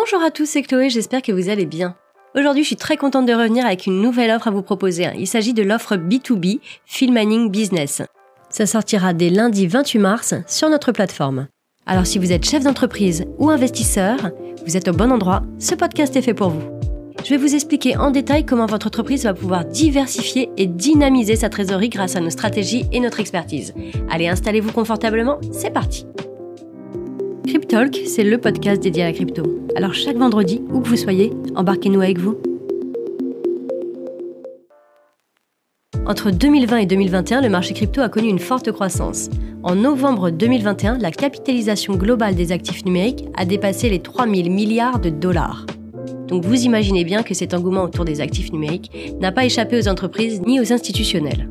Bonjour à tous, c'est Chloé, j'espère que vous allez bien. Aujourd'hui, je suis très contente de revenir avec une nouvelle offre à vous proposer. Il s'agit de l'offre B2B Filming Business. Ça sortira dès lundi 28 mars sur notre plateforme. Alors si vous êtes chef d'entreprise ou investisseur, vous êtes au bon endroit, ce podcast est fait pour vous. Je vais vous expliquer en détail comment votre entreprise va pouvoir diversifier et dynamiser sa trésorerie grâce à nos stratégies et notre expertise. Allez, installez-vous confortablement, c'est parti. Cryptalk, c'est le podcast dédié à la crypto. Alors chaque vendredi, où que vous soyez, embarquez-nous avec vous. Entre 2020 et 2021, le marché crypto a connu une forte croissance. En novembre 2021, la capitalisation globale des actifs numériques a dépassé les 3000 milliards de dollars. Donc vous imaginez bien que cet engouement autour des actifs numériques n'a pas échappé aux entreprises ni aux institutionnels.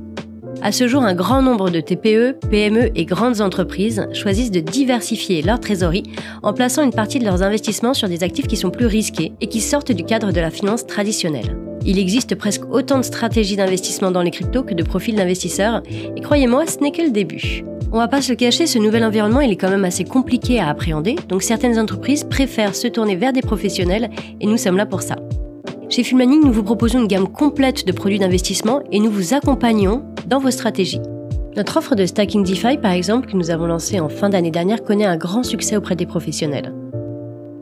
À ce jour, un grand nombre de TPE, PME et grandes entreprises choisissent de diversifier leur trésorerie en plaçant une partie de leurs investissements sur des actifs qui sont plus risqués et qui sortent du cadre de la finance traditionnelle. Il existe presque autant de stratégies d'investissement dans les cryptos que de profils d'investisseurs, et croyez-moi, ce n'est que le début. On va pas se le cacher, ce nouvel environnement il est quand même assez compliqué à appréhender, donc certaines entreprises préfèrent se tourner vers des professionnels et nous sommes là pour ça. Chez Fulmaning, nous vous proposons une gamme complète de produits d'investissement et nous vous accompagnons dans vos stratégies. Notre offre de Stacking DeFi, par exemple, que nous avons lancée en fin d'année dernière, connaît un grand succès auprès des professionnels.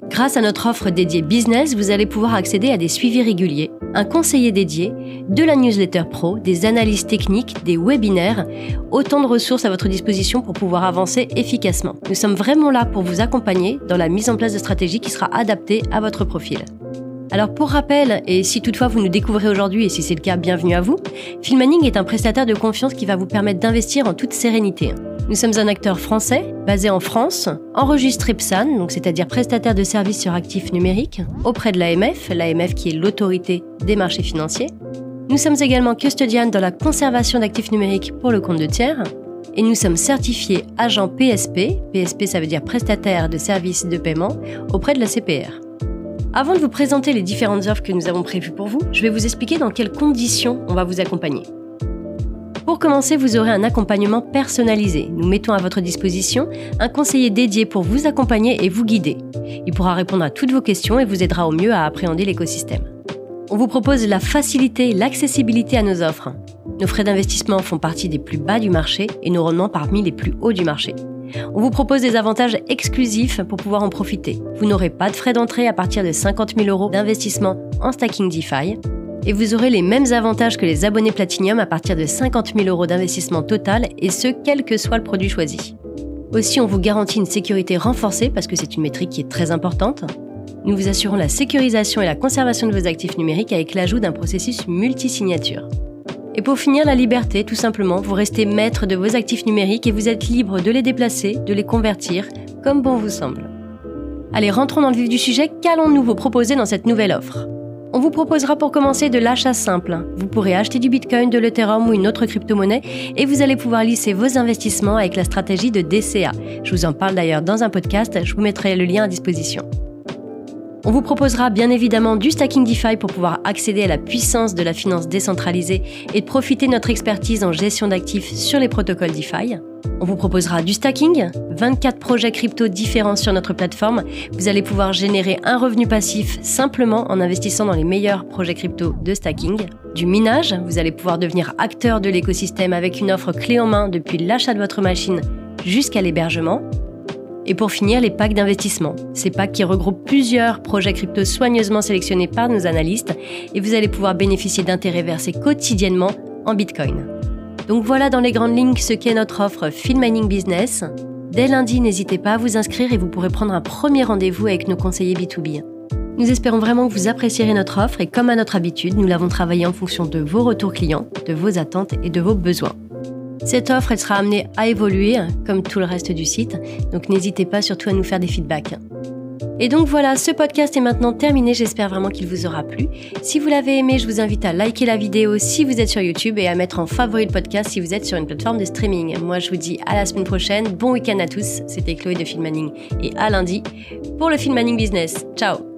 Grâce à notre offre dédiée business, vous allez pouvoir accéder à des suivis réguliers, un conseiller dédié, de la newsletter pro, des analyses techniques, des webinaires, autant de ressources à votre disposition pour pouvoir avancer efficacement. Nous sommes vraiment là pour vous accompagner dans la mise en place de stratégies qui sera adaptée à votre profil. Alors pour rappel, et si toutefois vous nous découvrez aujourd'hui et si c'est le cas, bienvenue à vous, Filmaning est un prestataire de confiance qui va vous permettre d'investir en toute sérénité. Nous sommes un acteur français, basé en France, enregistré PSAN, donc c'est-à-dire prestataire de services sur actifs numériques, auprès de l'AMF, l'AMF qui est l'autorité des marchés financiers. Nous sommes également custodian dans la conservation d'actifs numériques pour le compte de tiers, et nous sommes certifiés agents PSP, PSP ça veut dire prestataire de services de paiement, auprès de la CPR. Avant de vous présenter les différentes offres que nous avons prévues pour vous, je vais vous expliquer dans quelles conditions on va vous accompagner. Pour commencer, vous aurez un accompagnement personnalisé. Nous mettons à votre disposition un conseiller dédié pour vous accompagner et vous guider. Il pourra répondre à toutes vos questions et vous aidera au mieux à appréhender l'écosystème. On vous propose la facilité l'accessibilité à nos offres. Nos frais d'investissement font partie des plus bas du marché et nos rendements parmi les plus hauts du marché. On vous propose des avantages exclusifs pour pouvoir en profiter. Vous n'aurez pas de frais d'entrée à partir de 50 000 euros d'investissement en stacking DeFi. Et vous aurez les mêmes avantages que les abonnés Platinum à partir de 50 000 euros d'investissement total, et ce, quel que soit le produit choisi. Aussi, on vous garantit une sécurité renforcée parce que c'est une métrique qui est très importante. Nous vous assurons la sécurisation et la conservation de vos actifs numériques avec l'ajout d'un processus multi-signature. Et pour finir, la liberté, tout simplement, vous restez maître de vos actifs numériques et vous êtes libre de les déplacer, de les convertir, comme bon vous semble. Allez, rentrons dans le vif du sujet, qu'allons-nous vous proposer dans cette nouvelle offre? On vous proposera pour commencer de l'achat simple. Vous pourrez acheter du Bitcoin, de l'Ethereum ou une autre crypto-monnaie et vous allez pouvoir lisser vos investissements avec la stratégie de DCA. Je vous en parle d'ailleurs dans un podcast, je vous mettrai le lien à disposition. On vous proposera bien évidemment du stacking DeFi pour pouvoir accéder à la puissance de la finance décentralisée et profiter de notre expertise en gestion d'actifs sur les protocoles DeFi. On vous proposera du stacking, 24 projets crypto différents sur notre plateforme. Vous allez pouvoir générer un revenu passif simplement en investissant dans les meilleurs projets crypto de stacking. Du minage, vous allez pouvoir devenir acteur de l'écosystème avec une offre clé en main depuis l'achat de votre machine jusqu'à l'hébergement. Et pour finir, les packs d'investissement. Ces packs qui regroupent plusieurs projets crypto soigneusement sélectionnés par nos analystes et vous allez pouvoir bénéficier d'intérêts versés quotidiennement en Bitcoin. Donc voilà dans les grandes lignes ce qu'est notre offre Film Mining Business. Dès lundi, n'hésitez pas à vous inscrire et vous pourrez prendre un premier rendez-vous avec nos conseillers B2B. Nous espérons vraiment que vous apprécierez notre offre et comme à notre habitude, nous l'avons travaillée en fonction de vos retours clients, de vos attentes et de vos besoins. Cette offre, elle sera amenée à évoluer, comme tout le reste du site, donc n'hésitez pas surtout à nous faire des feedbacks. Et donc voilà, ce podcast est maintenant terminé, j'espère vraiment qu'il vous aura plu. Si vous l'avez aimé, je vous invite à liker la vidéo si vous êtes sur YouTube et à mettre en favori le podcast si vous êtes sur une plateforme de streaming. Moi je vous dis à la semaine prochaine, bon week-end à tous, c'était Chloé de Filmaning et à lundi pour le Filmaning Business. Ciao